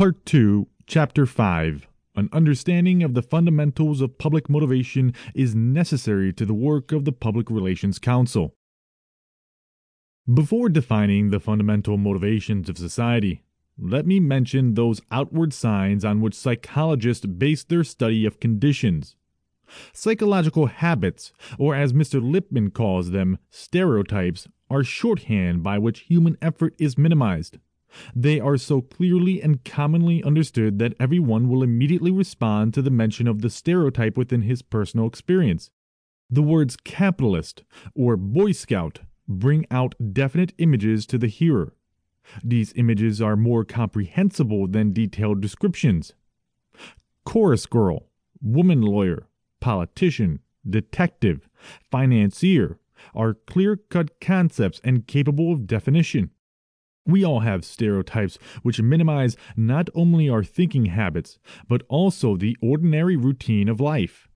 Part 2, Chapter 5 An understanding of the fundamentals of public motivation is necessary to the work of the Public Relations Counsel. Before defining the fundamental motivations of society, let me mention those outward signs on which psychologists base their study of conditions. Psychological habits, or as Mr. Lippmann calls them, stereotypes, are shorthand by which human effort is minimized. They are so clearly and commonly understood that everyone will immediately respond to the mention of the stereotype within his personal experience. The words capitalist or Boy Scout bring out definite images to the hearer. These images are more comprehensible than detailed descriptions. Chorus girl, woman lawyer, politician, detective, financier are clear cut concepts and capable of definition. We all have stereotypes which minimize not only our thinking habits, but also the ordinary routine of life.